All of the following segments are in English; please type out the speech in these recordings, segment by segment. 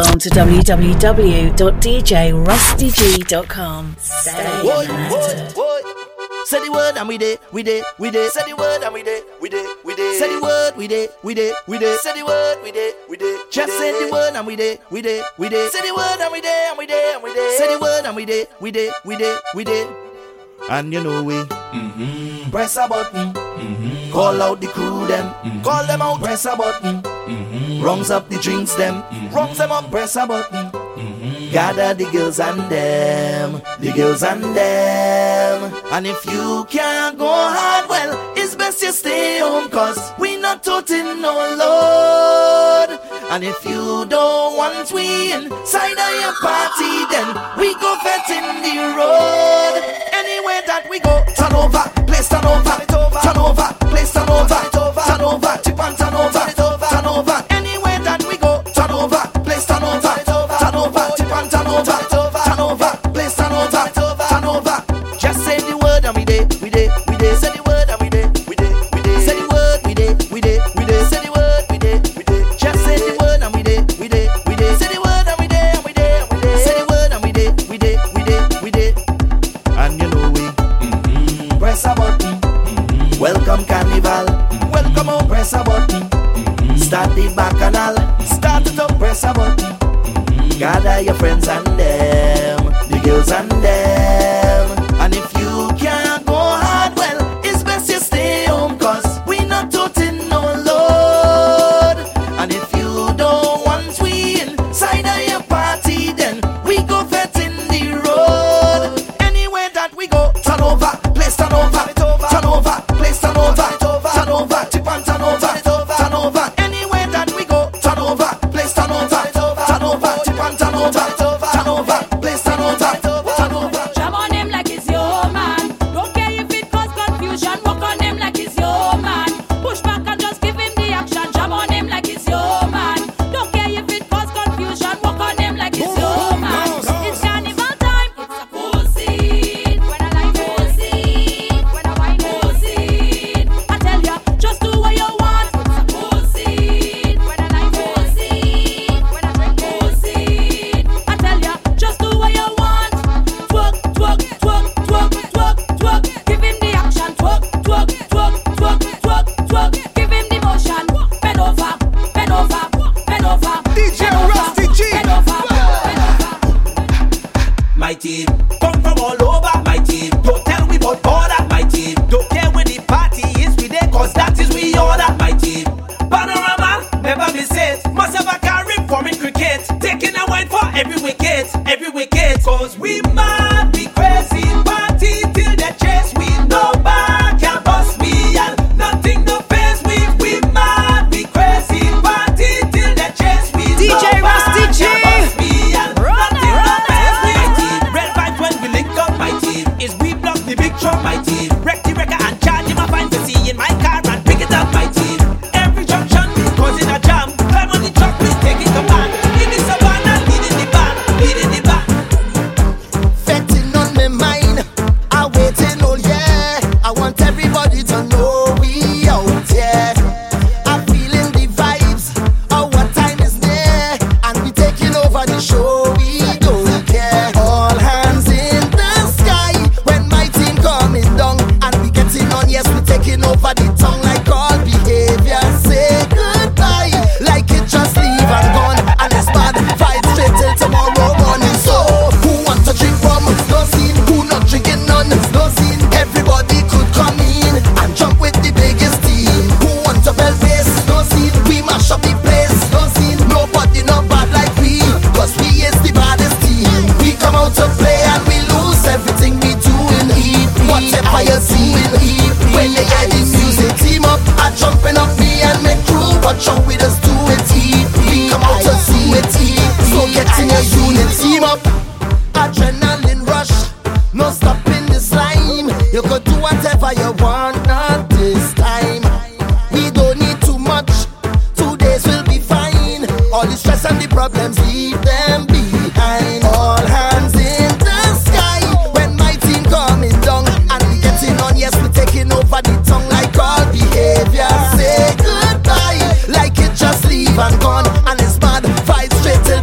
on to www.djrustyg.com. Stay what, what. Say the word and we did, we did, we did. Say the word and we did, we did, we did. Say the word, we did, we did, we did. Say the word, we did, we did. Just say the word and we did, we did, we did. Say the word and we did, and we did, and we did. Say the word and we did, we did, we did, we did. And you know we mm-hmm. press a button, mm-hmm. call out the crew them, mm-hmm. call them out, press a button mm-hmm. Up the drinks them, mm-hmm. them up, press a button. Gather the girls and them, the girls and them. And if you can't go hard, well, it's best you stay home, cause we not toting no load. And if you don't want we inside of your party, then we go feting the road. Anywhere that we go, turn over, place turn over, turn over, place turn over, turn over, chip and turn over, turn over. Gather your friends and them.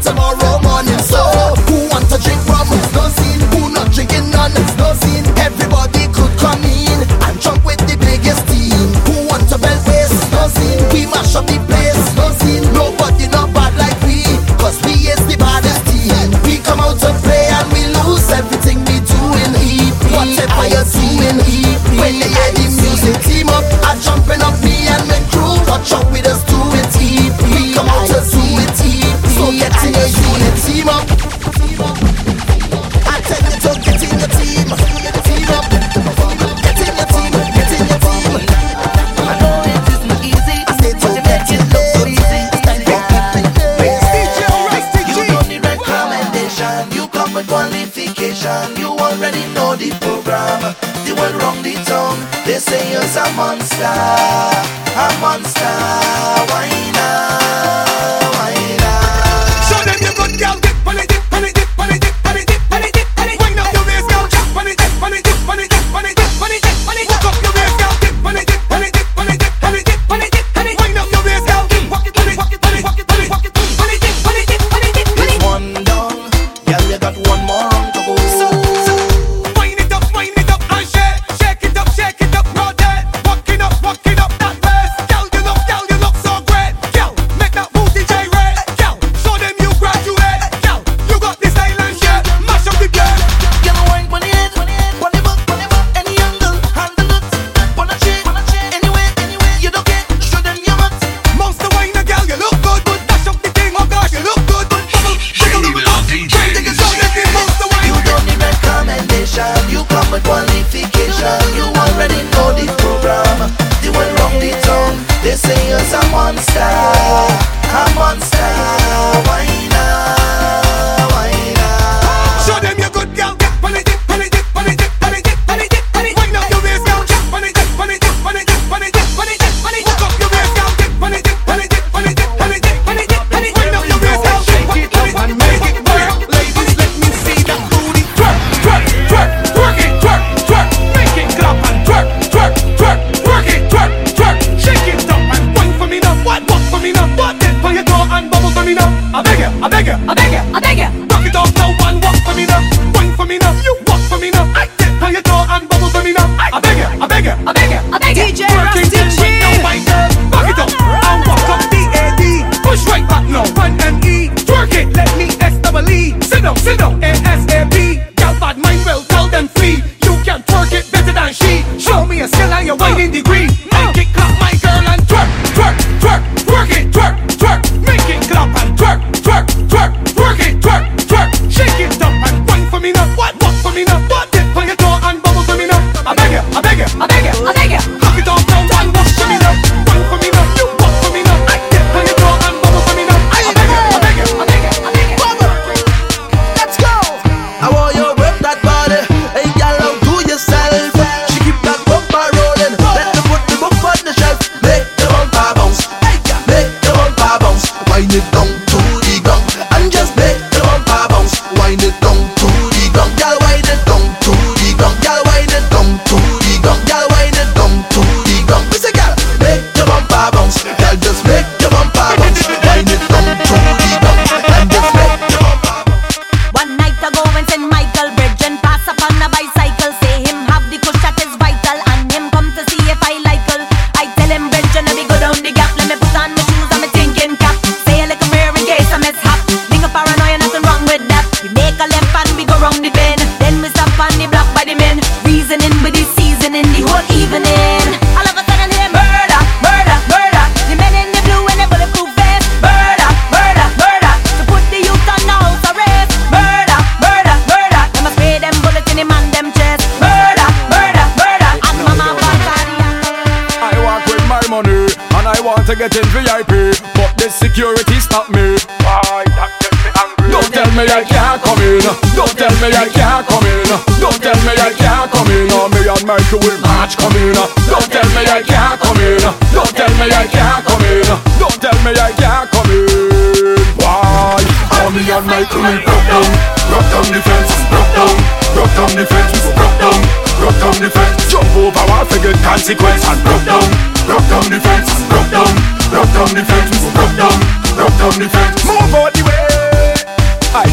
tomorrow morning. So, who wants to drink? I beg you, I beg you.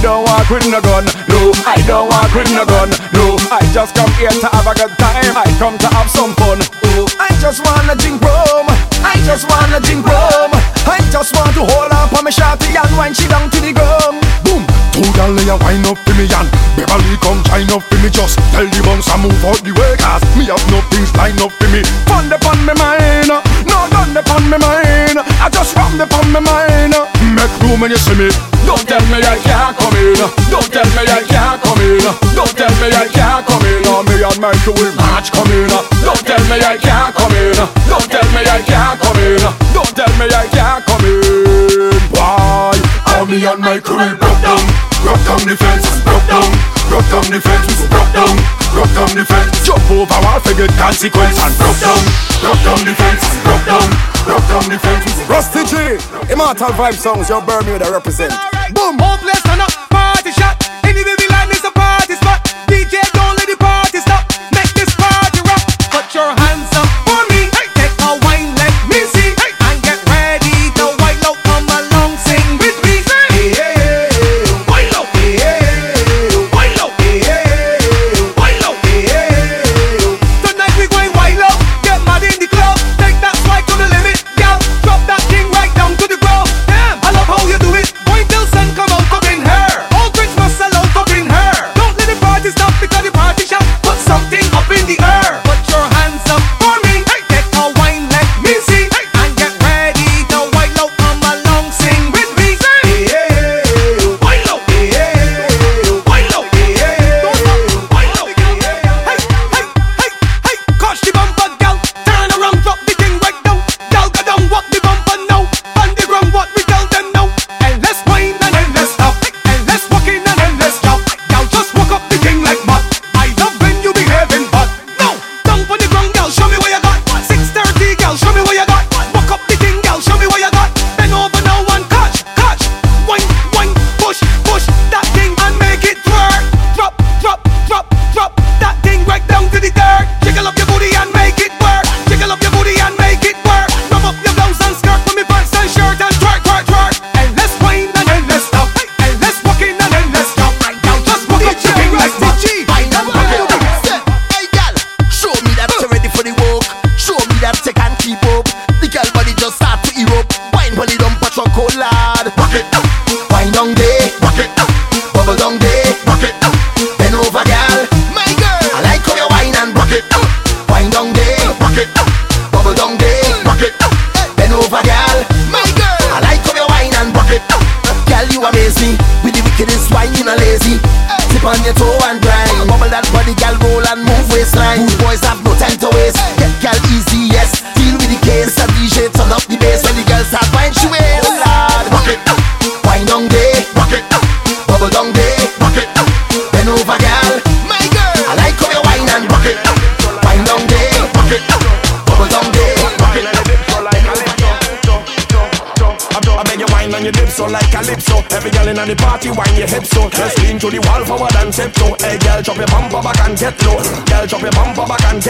Want quit no gun. No, I don't want quit no gun. No, I just come here to have a good time. I come to have some fun. Oh, I just wanna drink rum. I just wanna drink rum. I just want to hold up on my shawty and wind she down to the ground. Boom. Two gal lay a wine up for me and Beverly come shine up for me Just tell the bounce and move out the way Cause me have no things line up for me Fun upon me mind No gun upon me mind I just ram upon me mind room when you see me. Don't tell me I can't come in. Don't tell me I can't come in. Don't tell me I can't come in. Me and Michael will march come in. Don't tell me I can't come in. Don't tell me I can't me and Michael will broke down. Broke down the fence, broke down. Broke down the fence, broke down. Broke down the fence. Jump over wall for good consequence And broke down. Broke down the fence, broke down. Broke down the fence Rusty G, Immortal Vibe Sounds, your Bermuda represent. Boom, place turn up, party shot. Any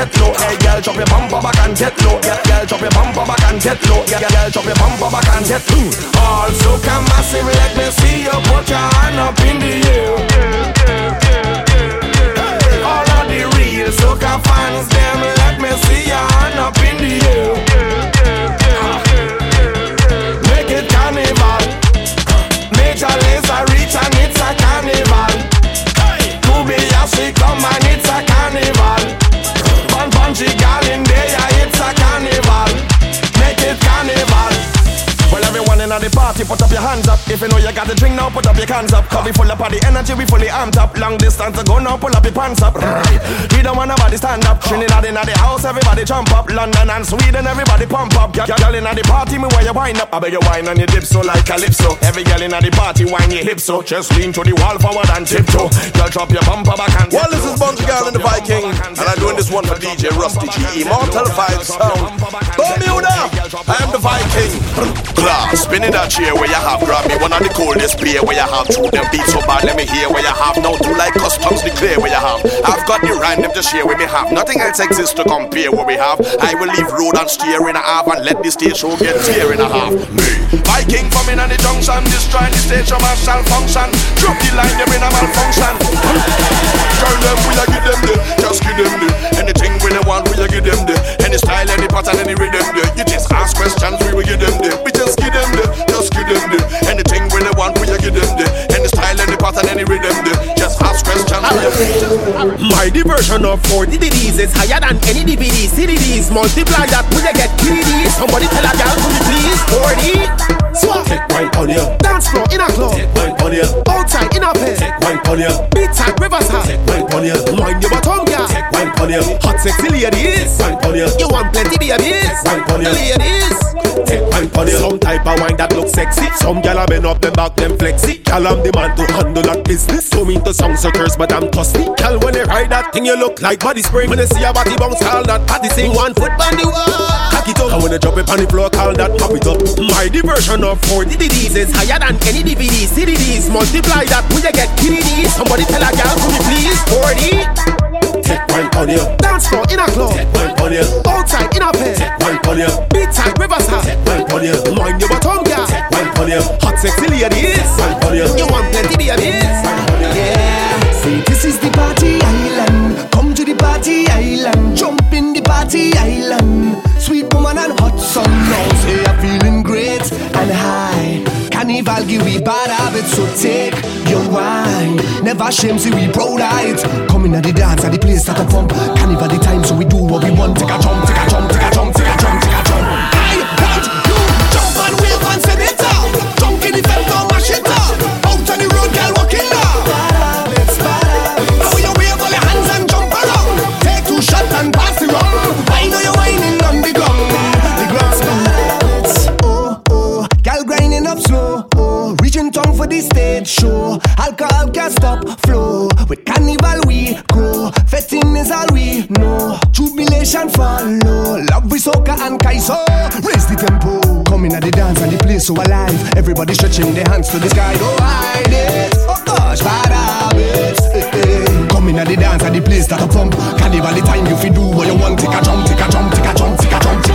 get low cans up. We full up of the energy, we fully amped up. Long distance to go now, pull up your pants up. We don't want nobody stand up. Trinidad in the house, everybody jump up. London and Sweden, everybody pump up. Girl, girl in the party, me where you wind up. I beg you wine on your dip so like calypso. Every girl in the party, wine your hips so. Just lean to the wall forward and tiptoe. Girl, drop your bumper back and Well, this is tiptoe. Girl in the Viking, and I'm doing this one for DJ Rusty G. Immortal Vibe Sound. Bermuda, I am the Viking. Blah, spinning that chair where you have grab me one of the coldest beer where you have. True, them beat so bad, let me hear where you have. Now do like customs declare where you have. I've got the them just share where me have. Nothing else exists to compare what we have. I will leave road and steer in a half and let the stage show get tear in a half. Me, Viking coming on the junction, destroying the stage show shall function. Drop the line, you're in a malfunction. Girl, them, we a give them the, just give them the. Anything we they want, we a give them the. Any style, any pattern, any rhythm the. You just ask questions, we will give them the. Them the. My diversion of 40 DVDs is higher than any DVD. CDDs multiply that when you get KDs. Somebody tell a girl, could you please 40? Swap. Take wine on you. Dance floor in a club. Take wine on you. Outside in a pen. Take wine on you. Beat side, riverside. Take wine on you. Mind your bottom, girl. Take wine on you. Hot sexy ladies. Take Wine on you. You want plenty babies. Wine on you. Ladies. Take on you. Some type of wine that looks sexy. Some gal a bend up them back them flexy. Gal I'm the man to handle that business. So me to song suckers, but I'm thirsty. Gal when you ride that thing, you look like body spring. When you see a body bounce, call that body sing. One foot on the wall, cock it up. And when you drop it on the floor, call that pop it up. My diversion of 40 DVDs is higher than any DVD. CDDs multiply that when you get KDDs. Somebody tell a gal, could you please 40? Take wine on you. Dance floor in a club. Take wine on you. Outside in a pen. Take wine on you. Beat side, riverside. Take wine on you. Mind your bottom, girl. Take wine on you. Hot sexy ladies. Wine on you. You want plenty babies. Yeah. Say this is the party island. Come to the party island. Jump in the party island. Sweet woman and hot sun. Now say I'm feeling great and high. Carnival give we bad habits, so take your wine. Never shame, see we of it. Coming at the dance, at the place that I pump. Carnival the time, so we do what we want. Take a jump, take a jump, take a jump, take a the stage show. Alcohol can't stop flow. With carnival we grow. Feting is all we know. Jubilation follow. Love we soca and kaiso. Raise the tempo. Coming at the dance and the place so alive. Everybody stretching their hands to the sky. Go hide it. Oh gosh, bad habits. Eh. Coming at the dance and the place that a pump. Carnival the time you fi do what you want. Take a jump, take a jump, take a jump, take a jump, take a jump.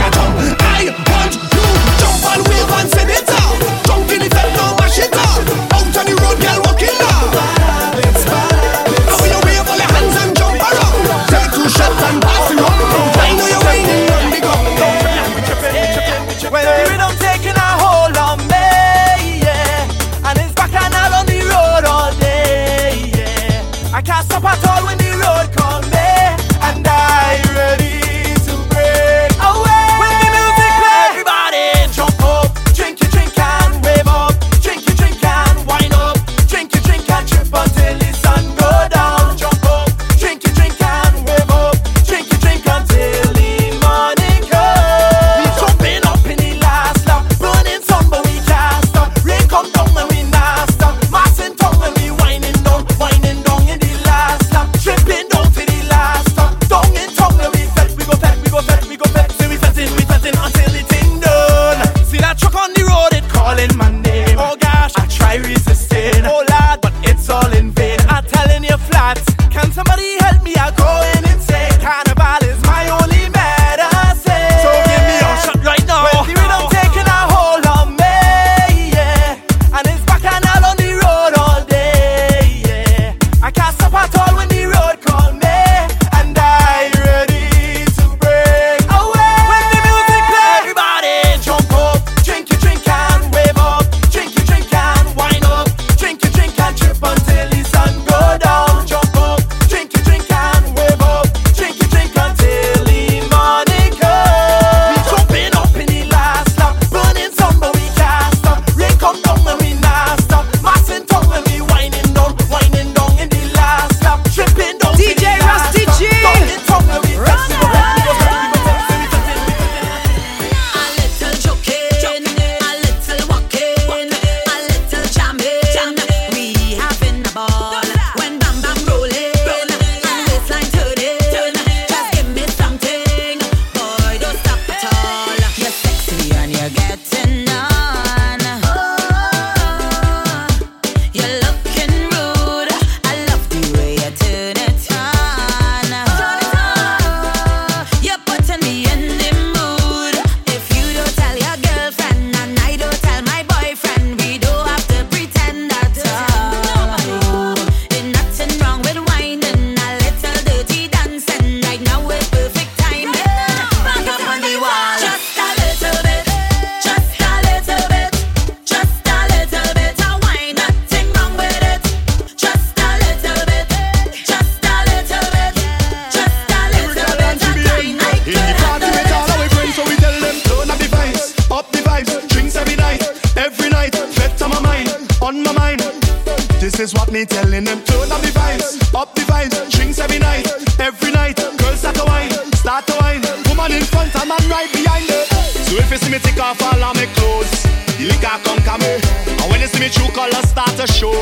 Colors start to show,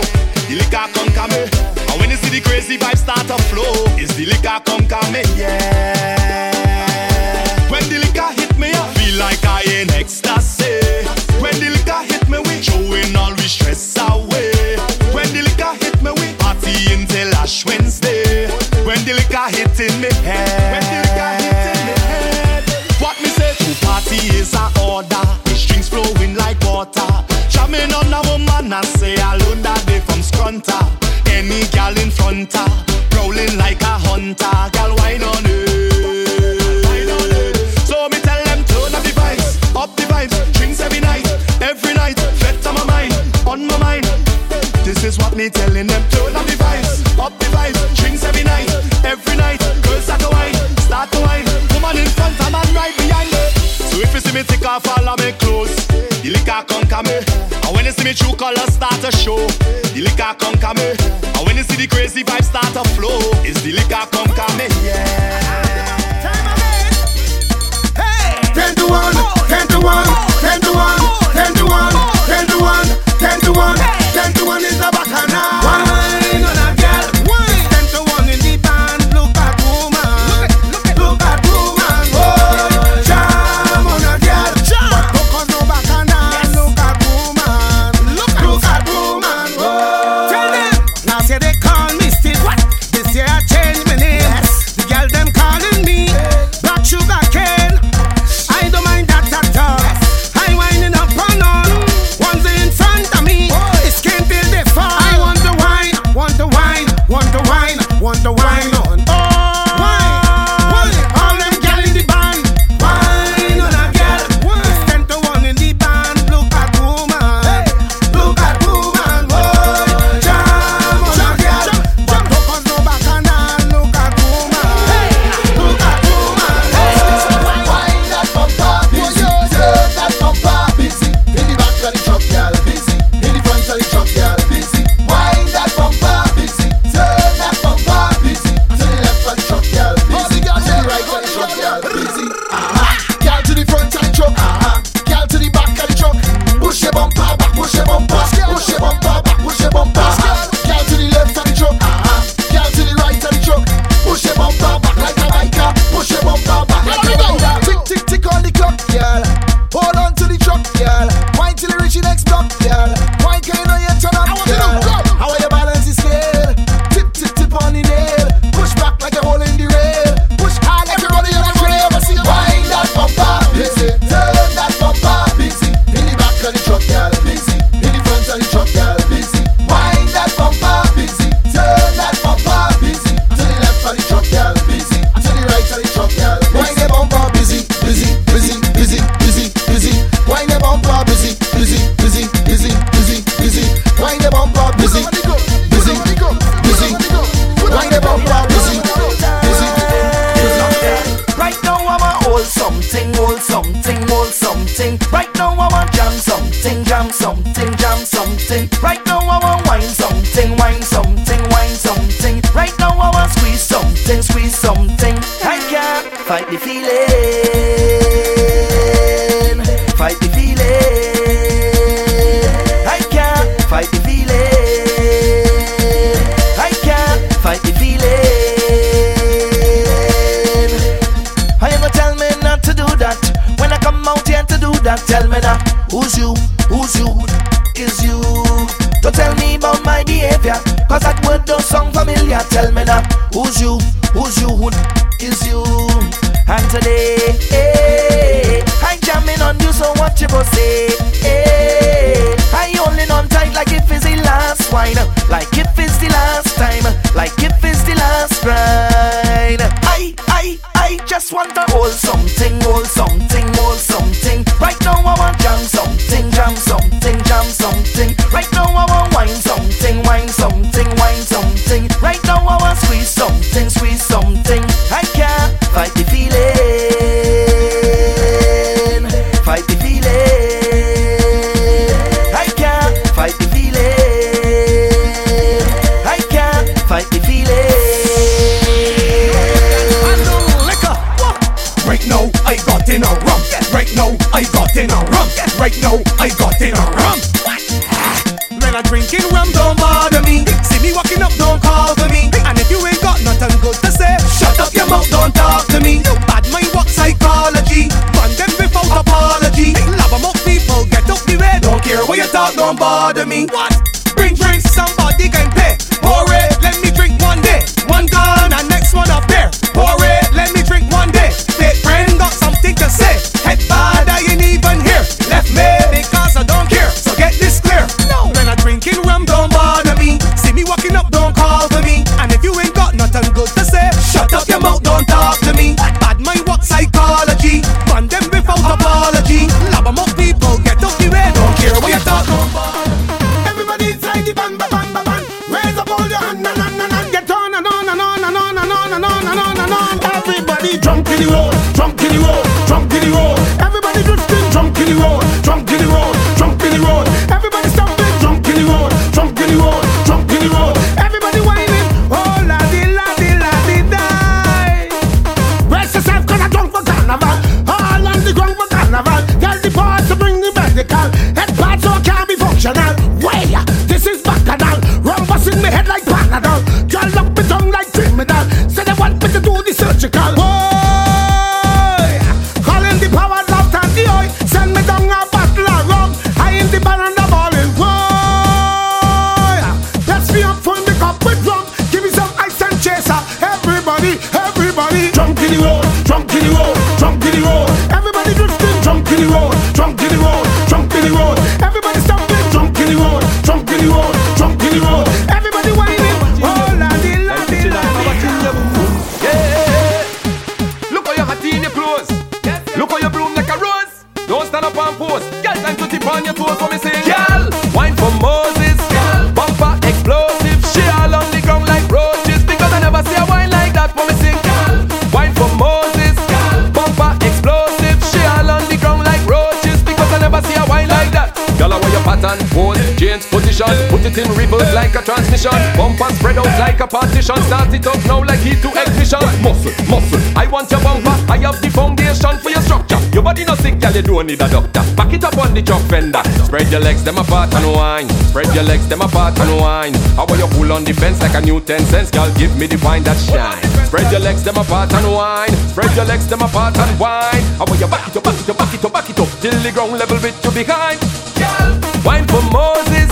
position. Put it in reverse like a transmission. Bump and spread out like a partition. Start it up now like heat to ignition. Muscle, muscle. I want your bumper. I have the foundation for your structure. Your body not sick, girl. You don't need a doctor. Back it up on the truck fender. Spread your legs them apart and wine. Spread your legs them apart and wine. How about you pull on the fence like a new ten cents, girl? Give me the fine that shine. Spread your legs them apart and wine. Spread your legs them apart and wine. How about you back it up, back it up, back it up, back it up till the ground level with you behind. Girl, wine for Moses.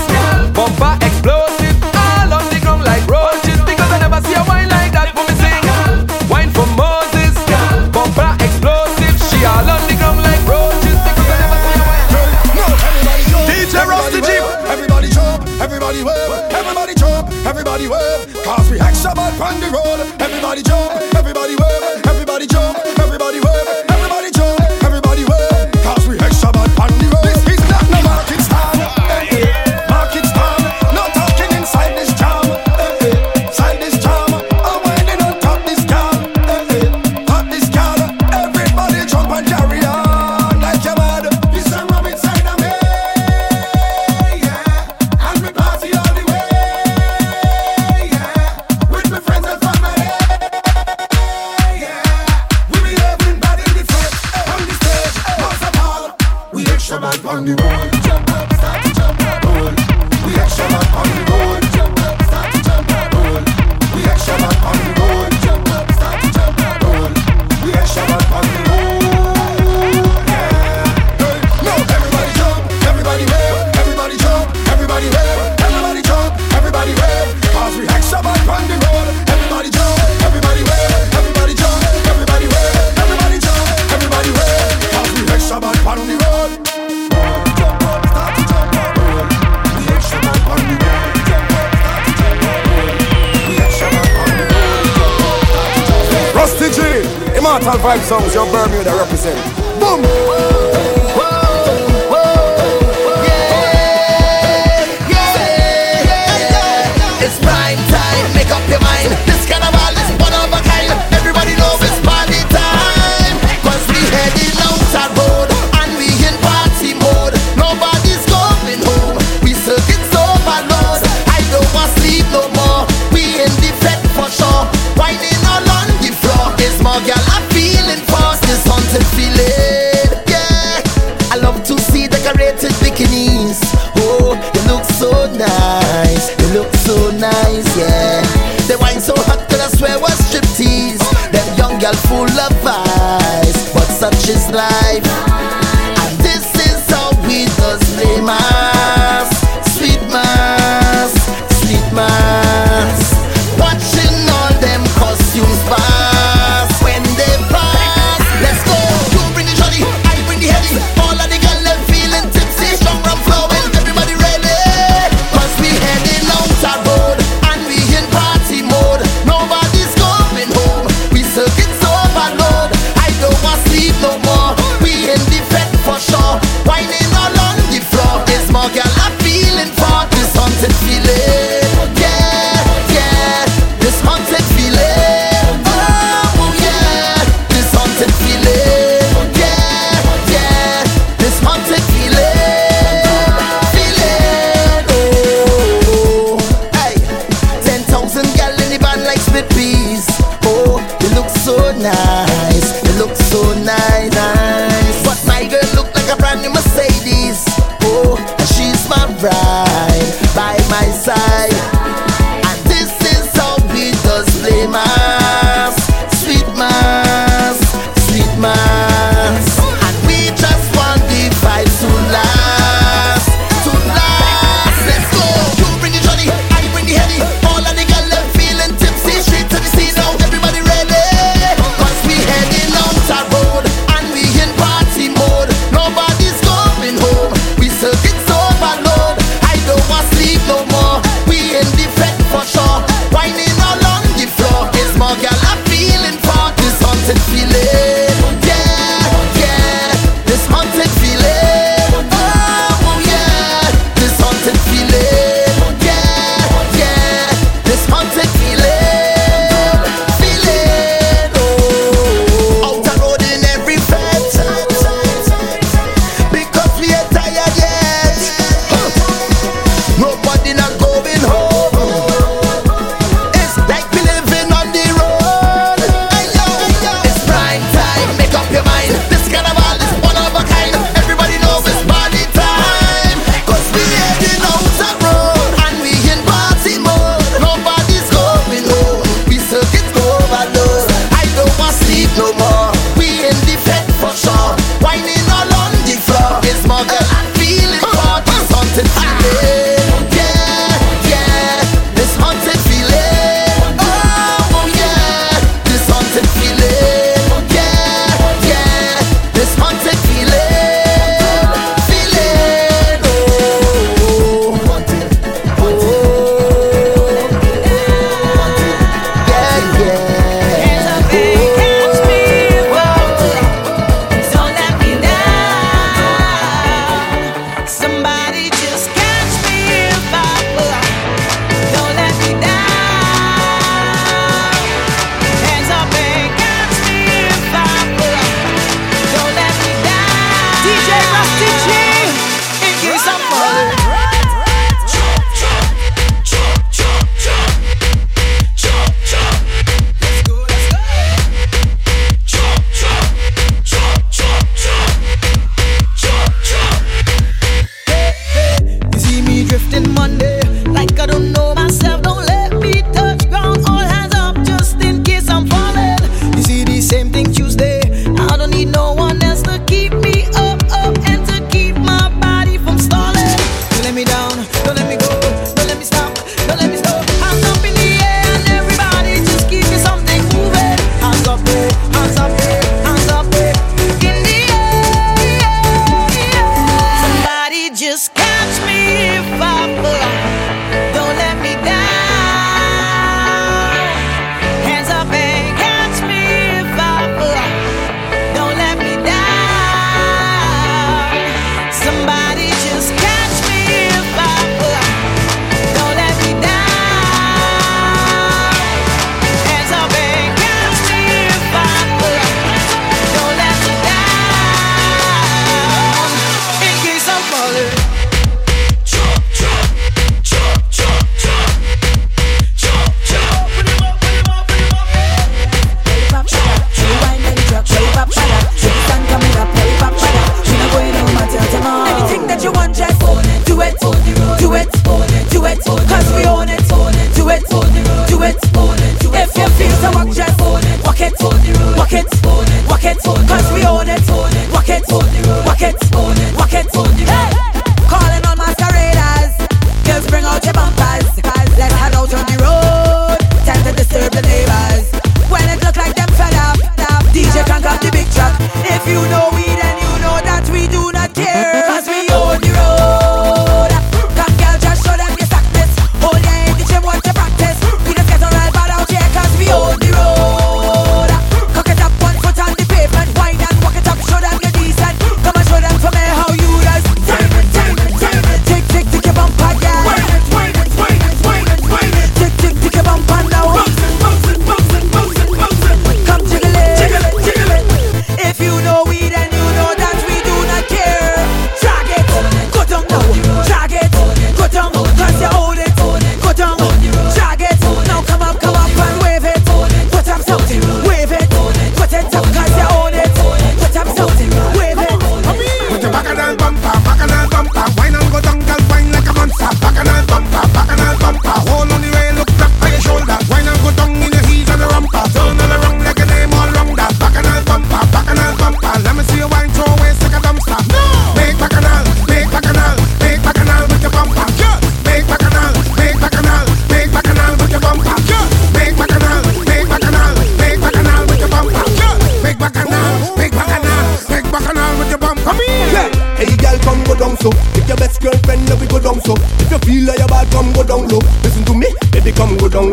everybody wave Cause we extra bad on the road. Everybody jump Mortal Vibe Songs, your Bermuda represent. Boom!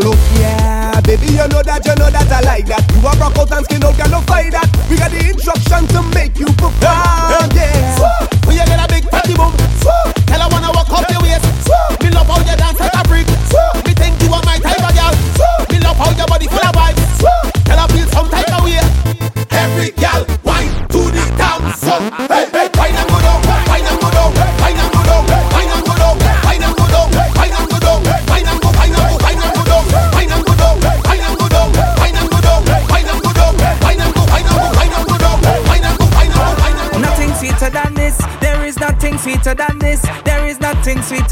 look, yeah. Baby, you know that, you know that I like that. You are rock out and skin out, cannot fight that. We got the instruction to make you perform, yeah. So, are gonna a big party boom, so, tell I wanna walk up your waist. So, me love how you dance like a freak. So, me think you are my type of girl. So, me love how your body full of vibes.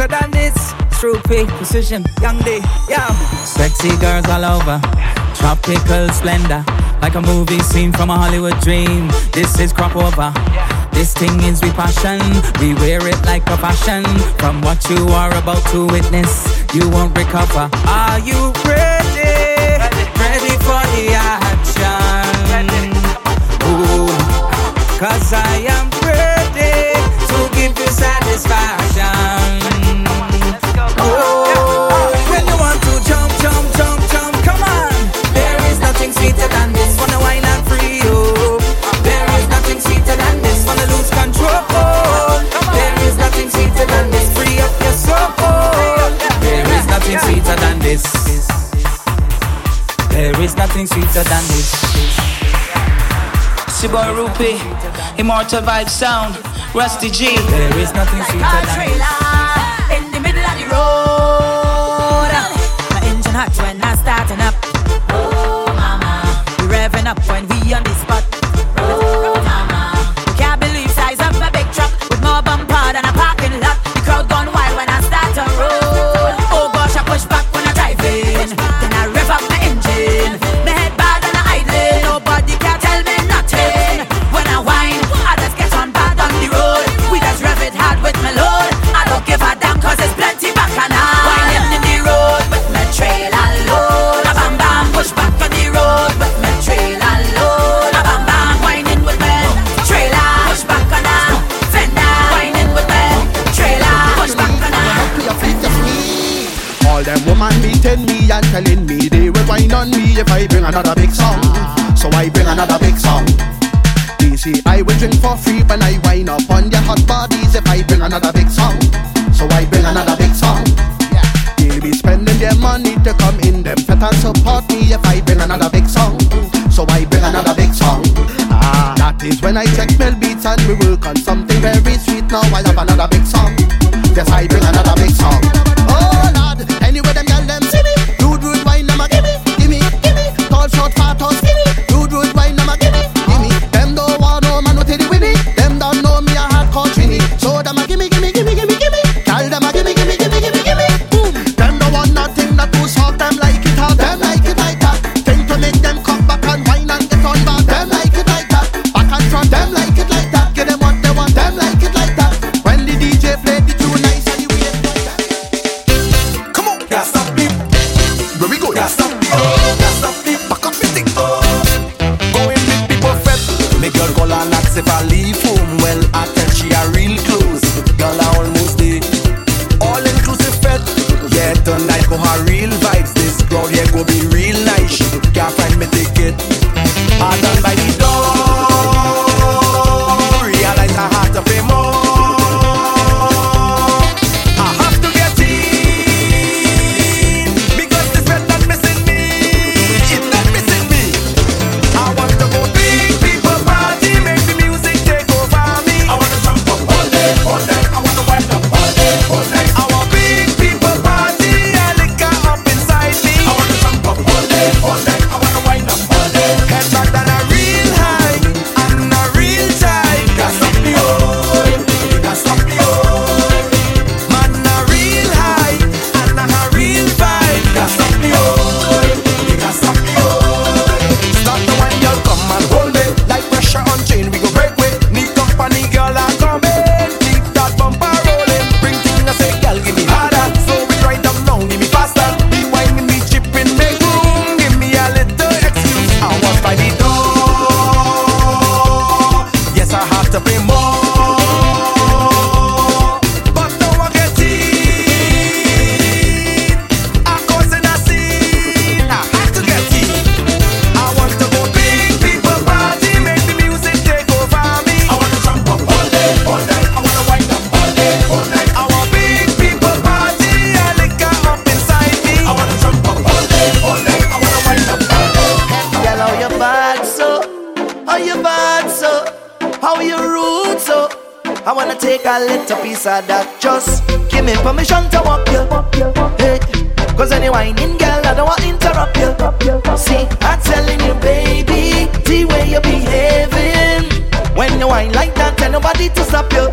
better than this. True precision, young day, yeah. Sexy girls all over, tropical splendor. Like a movie scene from a Hollywood dream. This is crop over. This thing is we passion. We wear it like a fashion. From what you are about to witness, you won't recover. Are you ready? Ready for the action? Ooh, cause I am ready to give you satisfaction. nothing sweeter than this. It's boy Rupee, Immortal Vibe Sound, Rusty G. There is nothing sweeter than this. In me they will whine on me if I bring another big song. So I bring another big song. They say I will drink for free when I wind up on your hot bodies if I bring another big song. So I bring another big song. They be spending their money to come in them fit and support me if I bring another big song. So I bring another big song. Ah, that is when I check mill beats and we work on something very sweet. Now I have another big song. Yes, I bring a little piece of that. Just give me permission to walk you. Hey. Cause any whining girl, I don't want to interrupt you. See, I'm telling you, baby, the way you're behaving. When you whine like that, tell nobody to stop you.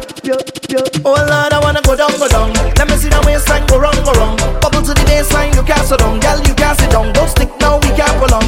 Oh Lord, I wanna go down, go down. Let me see the waistline go round, go round. Bubble to the baseline, you can't sit down, girl, you can't sit down. Don't stick now, we can't prolong.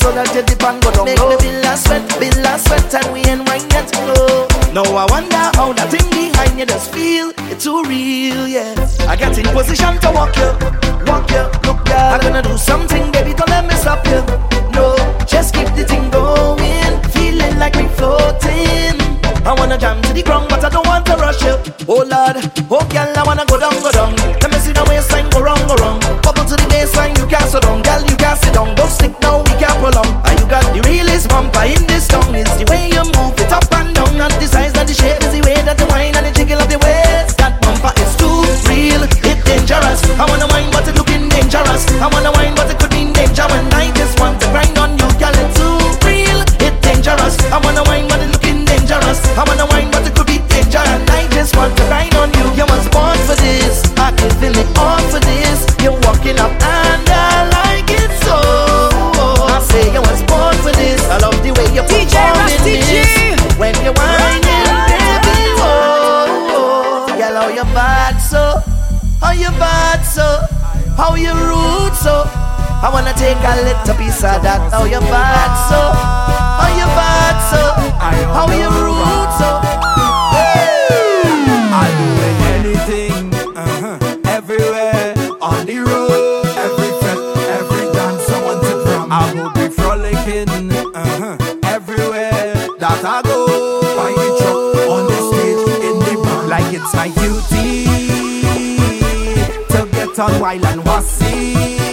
so that you dip and go down Make me build a sweat, feel a sweat and we ain't right yet, no. Now I wonder how that thing behind you just feel. It's too real, yeah. I got in position to walk you. I wanna take a little piece of that. How you bad so? How you bad so? How you rude so? I'll do anything, uh-huh, everywhere on the road, every fest, every dance I want to from. I will be frolicking, uh-huh, everywhere that I go. By the truck, on the stage, in the band, like it's my duty to get on while and wassy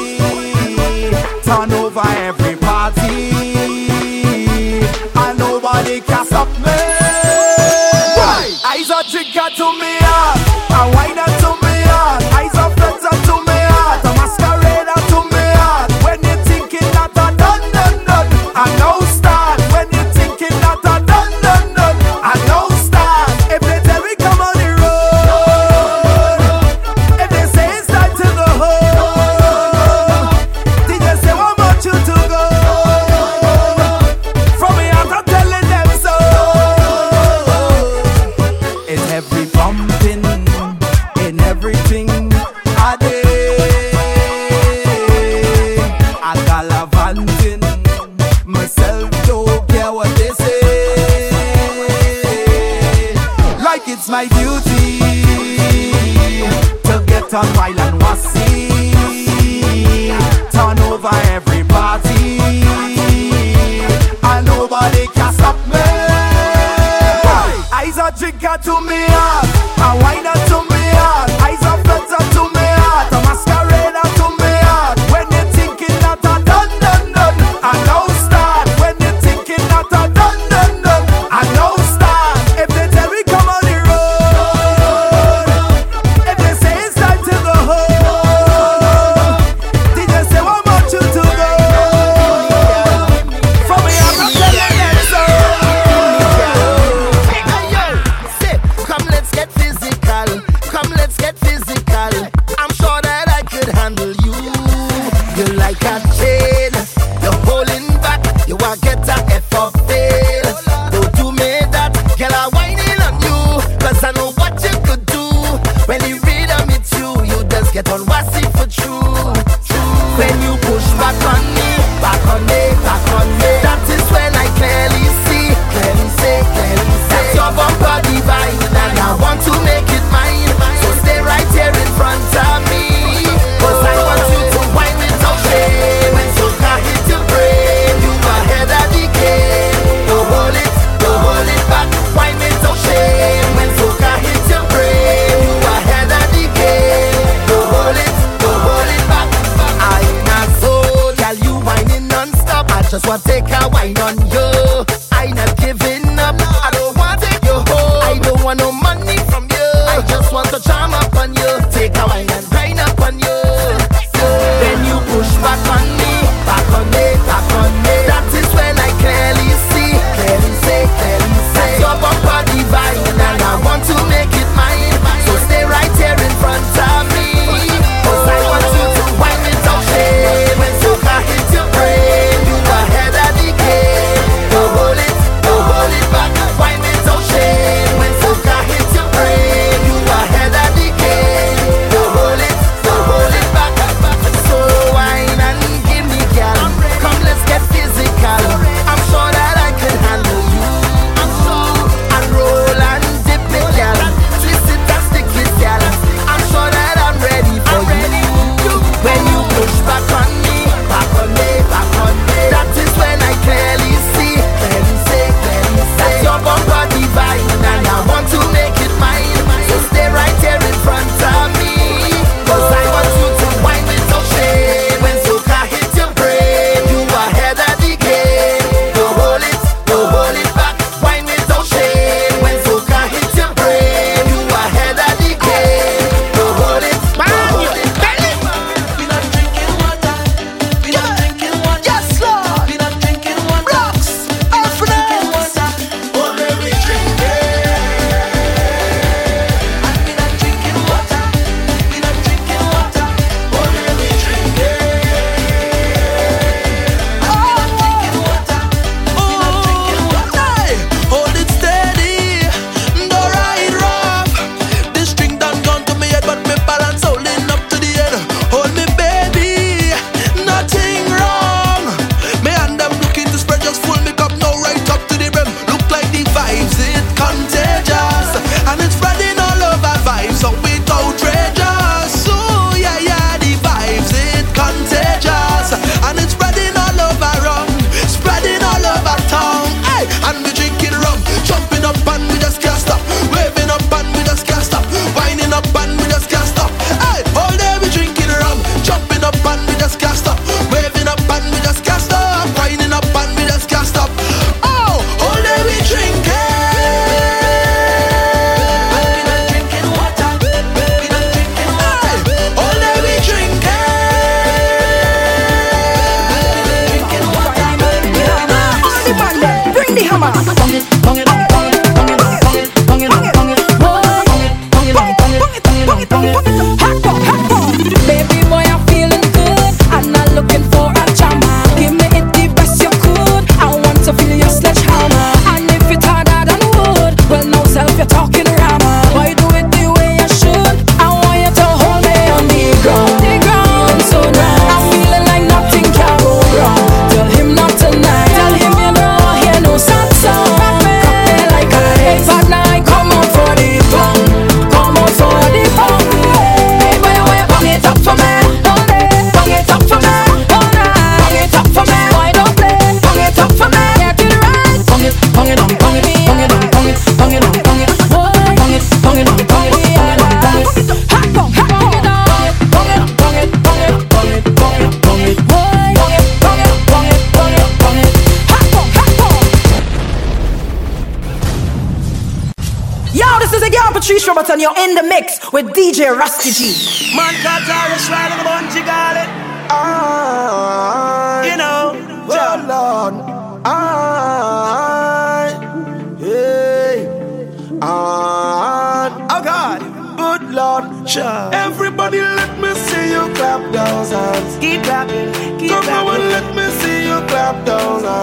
on over every party, and nobody can stop me. Why? I's a jigger to me.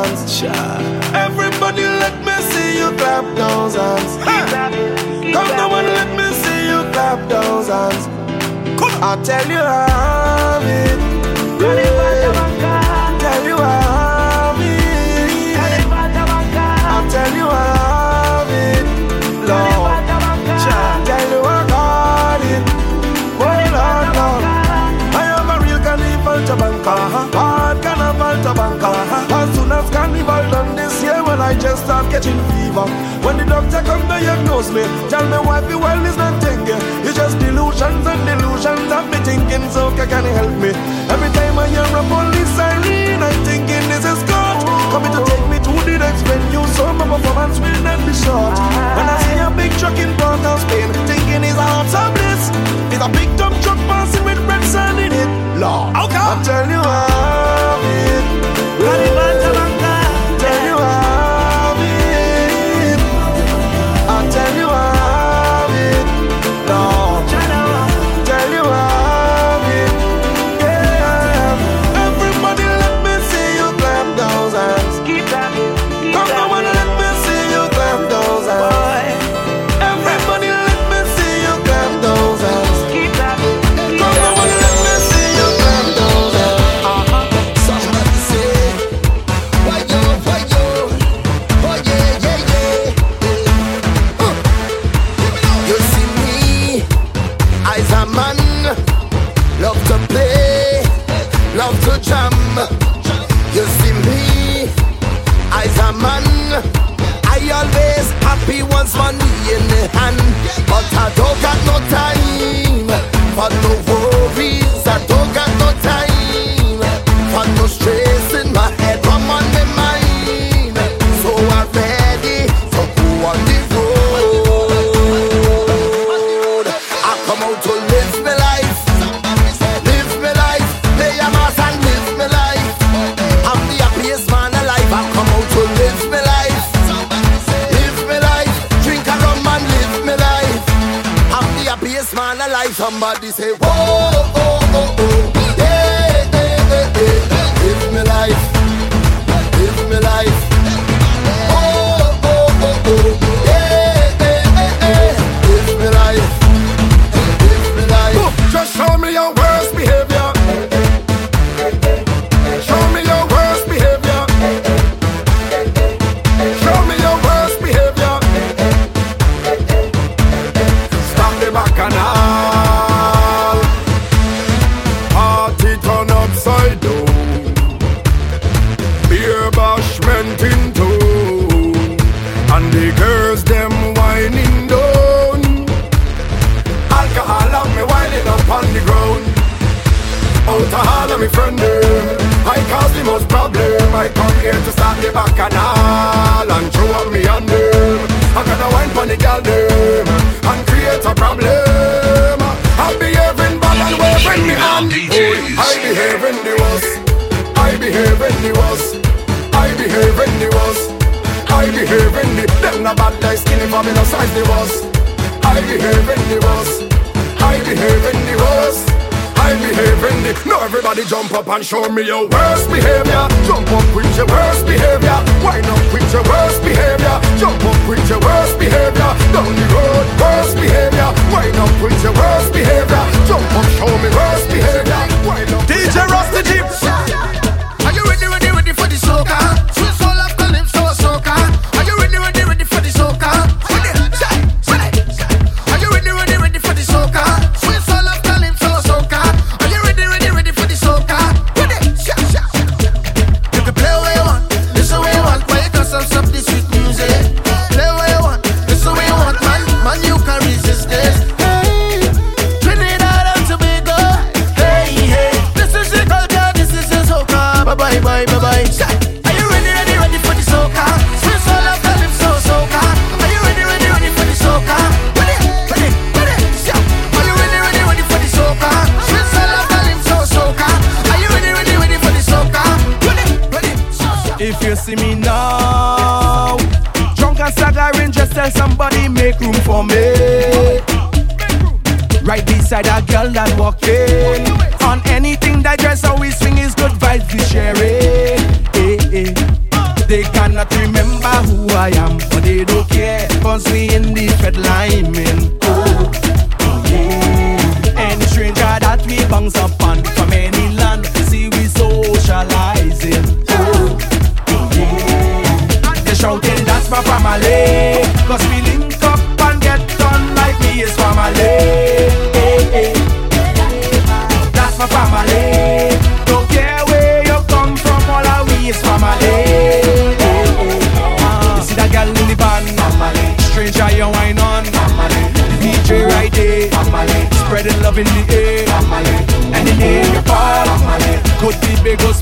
hands. Everybody, let me see you clap those hands. Come on and let me see you clap those hands. I'll tell you I have it. Tell you I have it. I'll tell you I have it. Lord, tell you I got it. Oh Lord, Lord, I am a real carnival tabanca. Carnival to soon as carnival done this year when I just start catching fever. When the doctor come to diagnose me, tell me why the world is not thinking. It's just delusions and delusions have me thinking, so can you help me? Every time I hear a police siren, I'm thinking this is God coming to take me to the next venue, so my performance will not be short. When I see a big truck in front of Spain, thinking it's out of bliss. It's a big dump truck passing with red sun in it. Lord. I'm telling you, I'm it. Well, don't got no time. For no say up and show me your worst behavior. Jump up with your worst behavior. Wind up with your worst behavior. They cannot remember who I am, but they don't care. Cause we in the red line, man. Oh, yeah. Any stranger that we bounce upon from any land, see we socializing. Oh, yeah. And they shouting, that's my family. love in the air. And the air you fall. Could be big or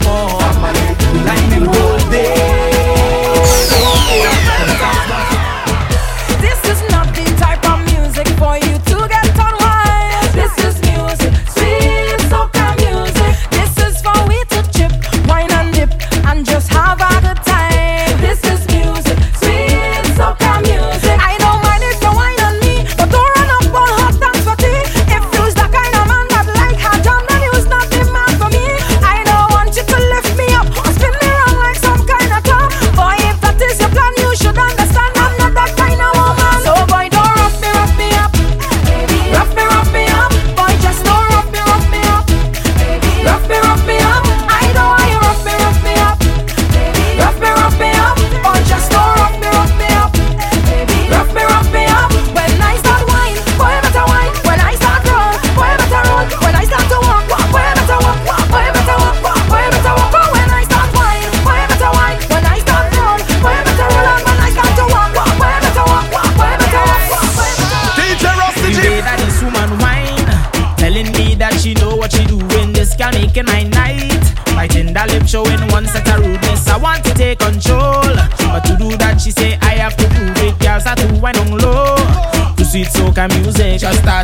sweet soca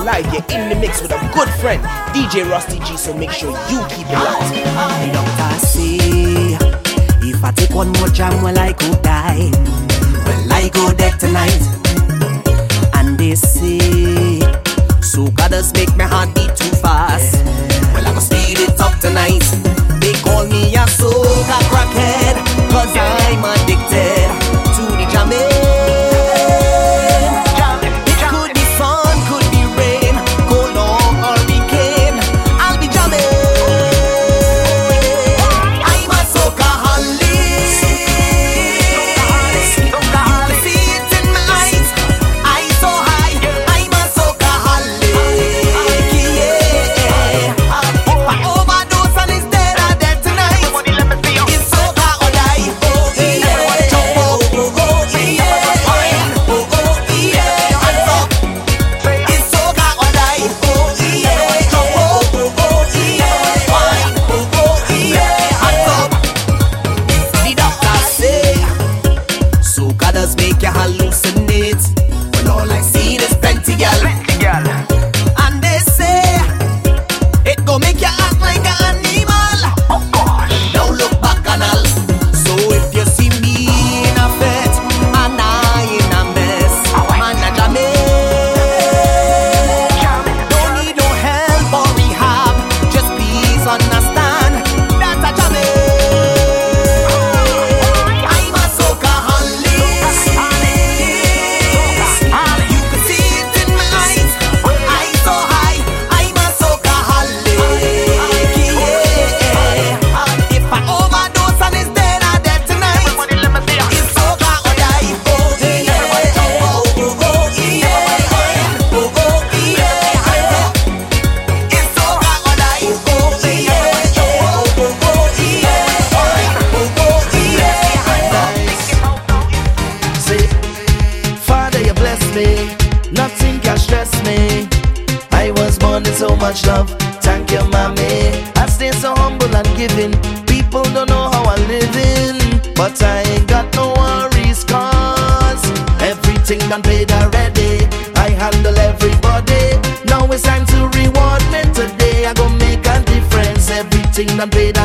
it live. You're in the mix with a good friend, DJ Rusty G. So make sure you keep it locked. Doctor say, if I take one more jam, well I could die. Well I go dead tonight. And they say, so goddess make my heart beat too fast. Well I go speed it up tonight. They call me a soca crackhead. thing and play.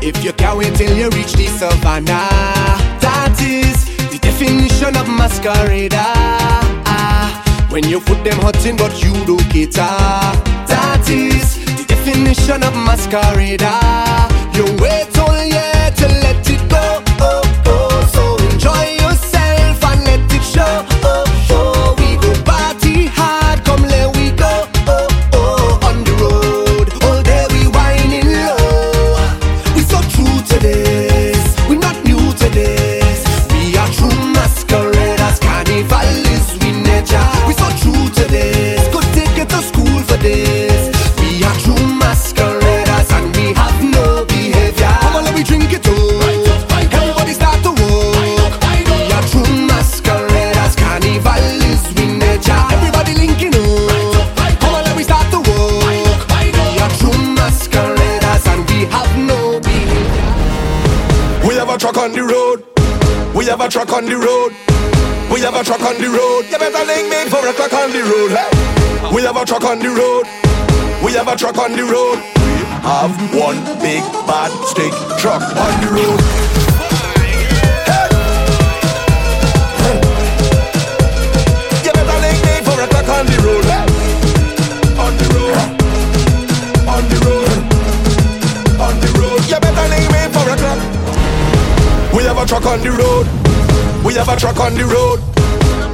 If you can't wait till you reach the savannah. That is the definition of masquerader. When you put them hot in, but you don't cater. That is the definition of masquerader. You wait all year to let it go. Have a truck on the road. We have a truck on the road. You better link me for a truck on the road. Hey. We have a truck on the road. We have a truck on the road. We have one big bad stick truck on the road. Hey. Hey. You better link me for a truck on the road. On the road. On the road. On the road. You better link me for a truck. We have a truck on the road. We have a truck on the road.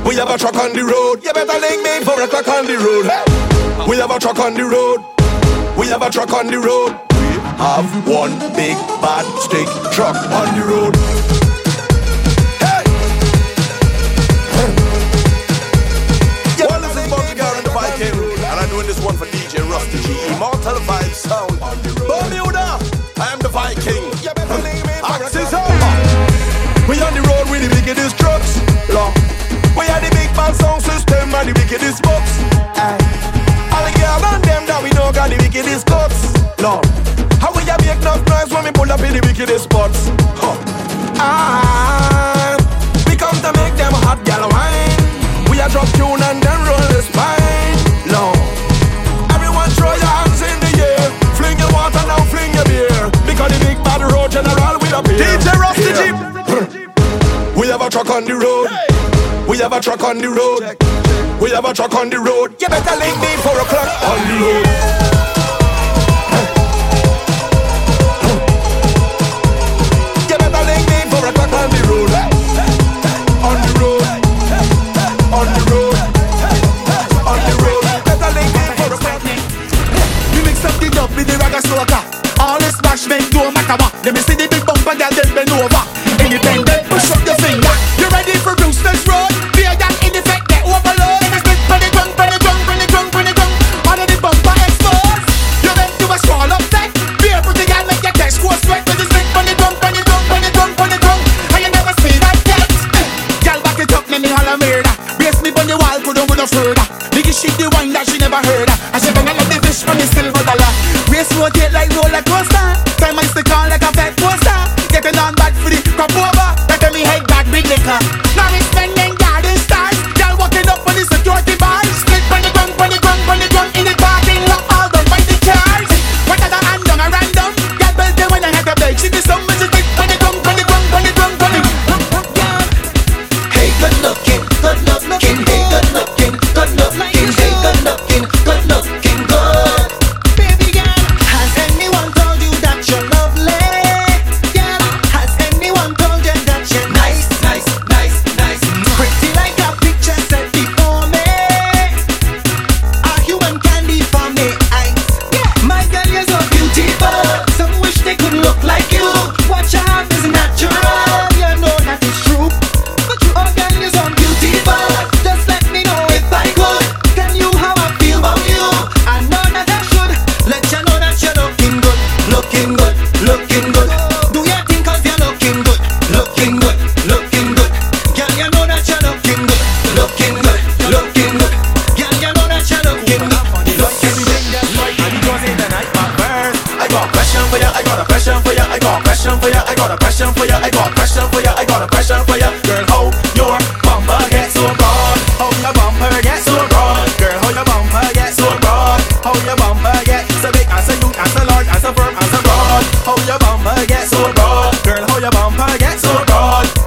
We have a truck on the road. You better link me for a truck on the road. We have a truck on the road. We have a truck on the road. We have one big bad stick truck on the road. Hey. Well, this is Bunji Garlin on the Viking Road, and I'm doing this one for DJ Rusty G. Immortal Vibe Sound. Bermuda, I am the Viking. Axis over. We and the wickedest box. Aye. All the girls and them that we know got the wickedest cuts. Long. How we a make enough noise when we pull up in the wickedest spots? Huh. Ah, we come to make them hot gal wine. We a drop tune and then roll the spine. Long. Everyone throw your hands in the air. Fling your water now, fling your beer. Because the big bad road general will appear. DJ Rusty G. We have a truck on the road. We have a truck on the road. We have a truck on the road. You better link me four o'clock on the road. You better link me four o'clock on the road. On the road. On the road. On the road. Better link me four o'clock. You mix up the dub with the ragga soca. All this smash make no matter what. Let me see the big bumper girl then bend over.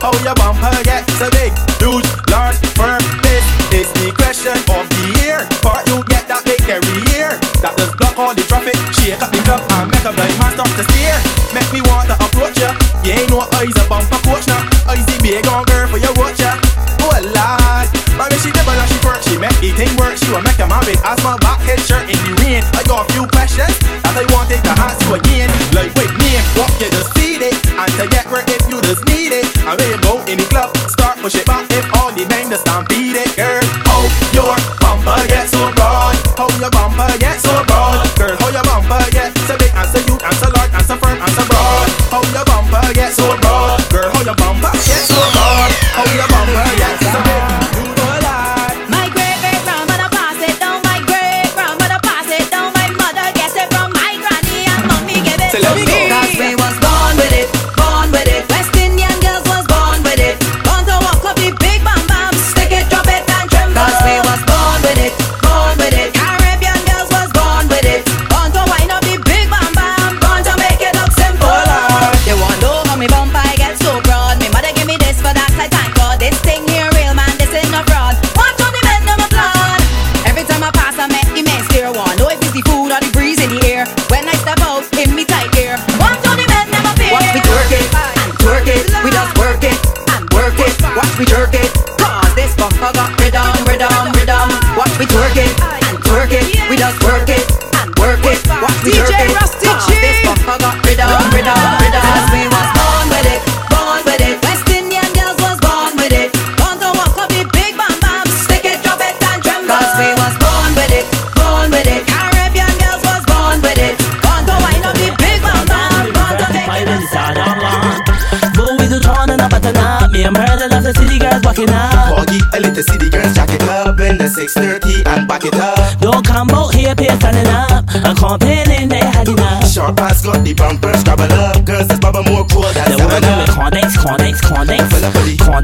how your bumper gets so big. Huge, large, firm, this It's the question of the year. But you get that big every year. That does block all the traffic. Shake up the club and make a blind man stop to steer. Make me want to approach ya. You ain't no eyes a bumper coach now. Eyes the big on girl for your watch ya. Oh lad, but she never like she first. She make the thing work. She will make a man big as my back head shirt in the rain. I got a few questions that I want to ask you again. Like wait, me walk you just see it and to get a go in the club, start pushing it back if all the bang the stampede.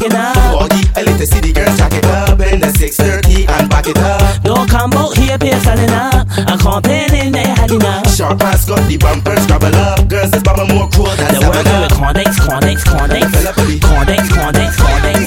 back it up. Body, I let the city girls jack it up in the 630 and back it up. No combo here, pay selling up. I'm complaining they had enough. Sharp pass got the bumpers, grab a up. Girls it's bubble more cool than The worker with Condex, Condex, Condex. Condex, Condex, Condex, Condex.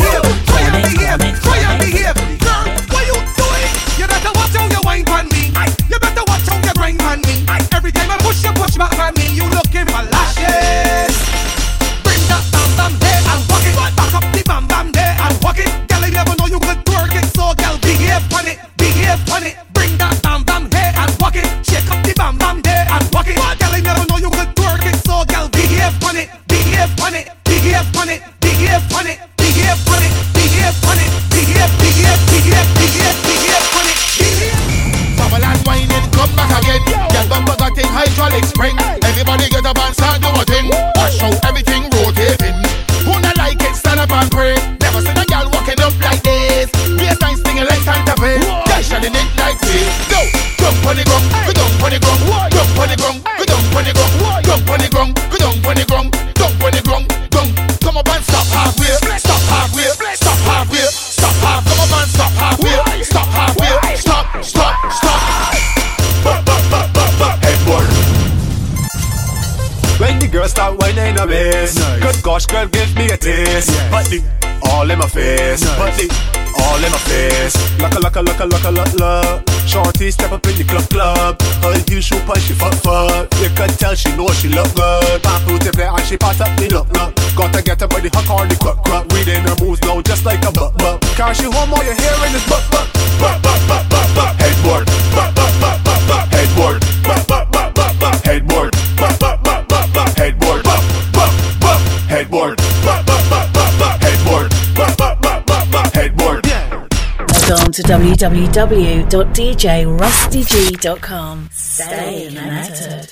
www.djrustyg.com. Stay connected.